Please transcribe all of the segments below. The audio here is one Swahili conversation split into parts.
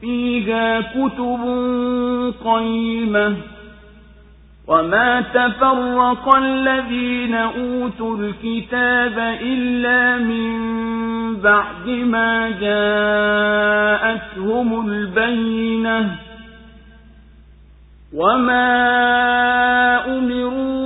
فيها كتب قيمة. وما تفرق الذين أوتوا الكتاب إلا من بعد ما جاءتهم البينة. وما أمروا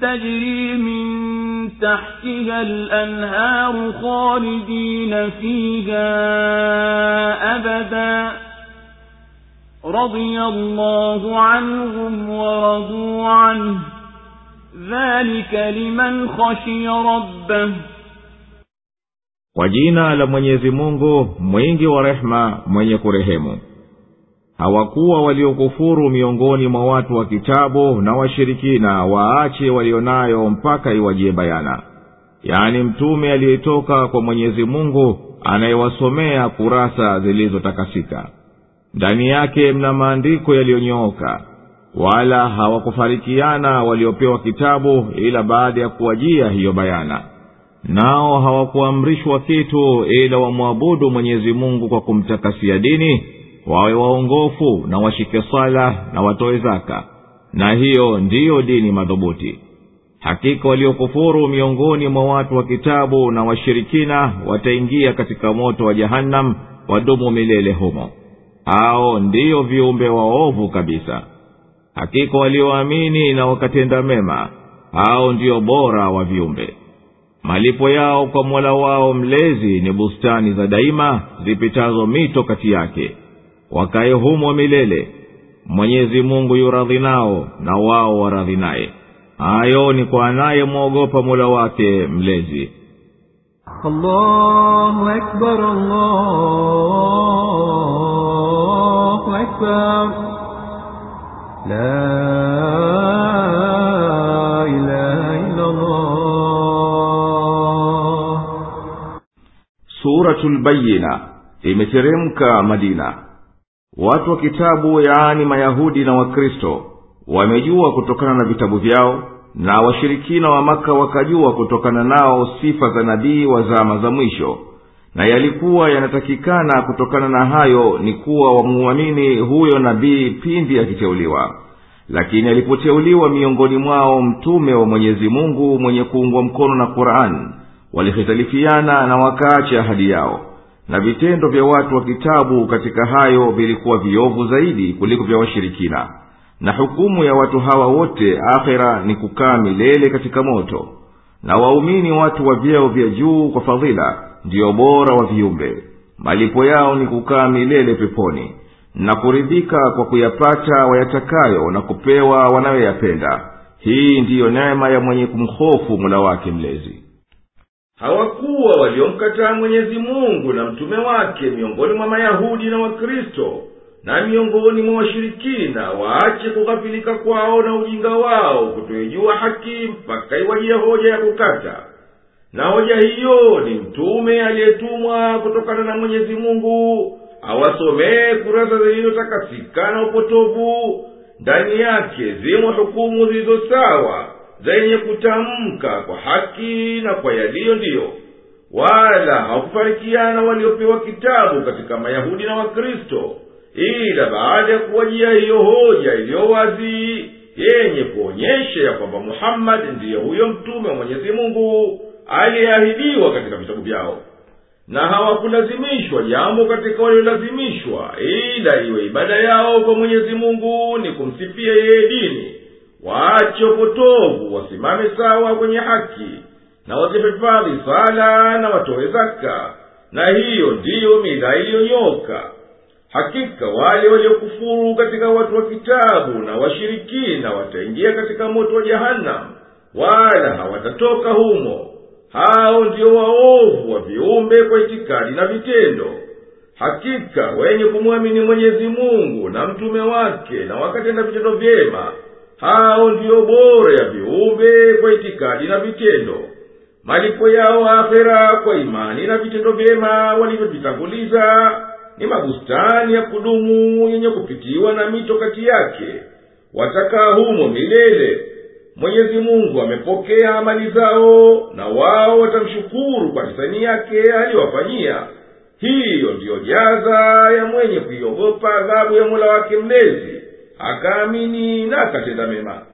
تجري من تحتها الأنهار خالدين فيها أبدا. رضي الله عنهم ورضوا عنه. ذلك لمن خشي ربه. Kwa jina la mwenyezi mungu mwingi wa mwenye kurehemu. Hawakuwa waliokufuru miongoni mwa watu wa kitabu na washirikina waache walionayo mpaka iwajie bayana. Yaani mtume aliyetoka kwa mwenyezi mungu anayewasomea kurasa zilizotakasika. Ndani yake mna maandiko yaliyonyooka. Wala hawakufarikiana waliopewa kitabu ila baada ya kuwajia hiyo bayana. Nao hawakuamrishwa kitu ila wamwabudu mwenyezi mungu kwa kumtakasia dini wawe waongofu na washike swala na watoe zaka. Na hiyo ndiyo dini madhubuti. Hakika waliokufuru miongoni mwa watu wa kitabu na washirikina wataingia katika moto wa jahannam wadumu milele humo. Hao ndiyo viumbe waovu kabisa. Hakika walioamini na wakatenda mema hao ndiyo bora wa viumbe. Malipo yao kwa mola wao mlezi ni bustani za daima zipitazo mito kati yake wakaye humo milele. Mwenyezi mungu yuradhi nao na wao waradhi naye. Hayo ni kwa anayemwogopa mula wake mlezi. Allahu akbar, allahu akbar. La ilaha suratul bayina imeteremka madina watu wa kitabu yaani mayahudi na wakristo wamejua kutokana na vitabu vyao na washirikina wa maka wakajua kutokana nao sifa za nabii wa zama za mwisho. Na yalikuwa yanatakikana kutokana na hayo ni kuwa wamuamini huyo nabii pindi akiteuliwa. Lakini alipoteuliwa miongoni mwao mtume wa mwenyezi mungu mwenye kuungwa mkono na qurani walihitalifiana na wakaacha ahadi yao na vitendo vya watu wa kitabu katika hayo vilikuwa viovu zaidi kuliko vya washirikina. Na hukumu ya watu hawa wote akhera ni kukaa milele katika moto. Na waumini watu wa vyeo vya juu kwa fadhila ndiyo bora wa viumbe. Malipo yao ni kukaa milele peponi. Na kuridhika kwa kuyapata wayatakayo na kupewa wanayoyapenda. Hii ndiyo neema ya mwenye kumhofu mula wake mlezi hawakuwa waliomkataa mwenyezi mungu na mtume wake miongoni mwa mayahudi na wakristo na miongoni mwa washirikina waache kughafilika kwao na ujinga wao kutoijua haki mpaka iwajia hoja ya kukata. Na hoja hiyo ni mtume aliyetumwa kutokana na mwenyezi mungu awasomee kurasa zilizotakasika na upotovu. Ndani yake zimo hukumu zilizo zenye kutamka kwa haki na kwa yaliyo ndiyo wala hawakufarikiana waliopewa kitabu katika mayahudi na wakristo ila baada ya kuwajia hiyo hoja iliyo wazi yenye kuonyesha ya kwamba muhammadi ndiye huyo mtume wa mwenyezi mungu aliyeahidiwa katika vitabu vyao. Na hawakulazimishwa jambo katika waliolazimishwa ila iwe ibada yao kwa mwenyezi mungu ni kumsifia yeye dini waache upotovu wasimame sawa kwenye haki na wazihifadhi sala na watowe zaka. Na hiyo ndiyo mila iliyonyoka hakika wale waliokufuru katika watu wa kitabu na washirikina wataingia katika moto wa jahanamu wala hawatatoka humo. Hao ndio waovu wa viumbe kwa itikadi na vitendo. Hakika wenye kumwamini mwenyezi mungu na mtume wake na wakatenda vitendo vyema hao ndiyo bora ya viumbe kwa itikadi na vitendo. Malipo yao akhera kwa imani na vitendo vyema walivyovitanguliza ni mabustani ya kudumu yenye kupitiwa na mito kati yake. Watakaa humo milele. Mwenyezi mungu amepokea amali zao na wao watamshukuru kwa hisani yake aliyowafanyia. Hiyo ndiyo jaza ya mwenye kuiogopa adhabu ya mola wake mlezi akaamini na akatenda mema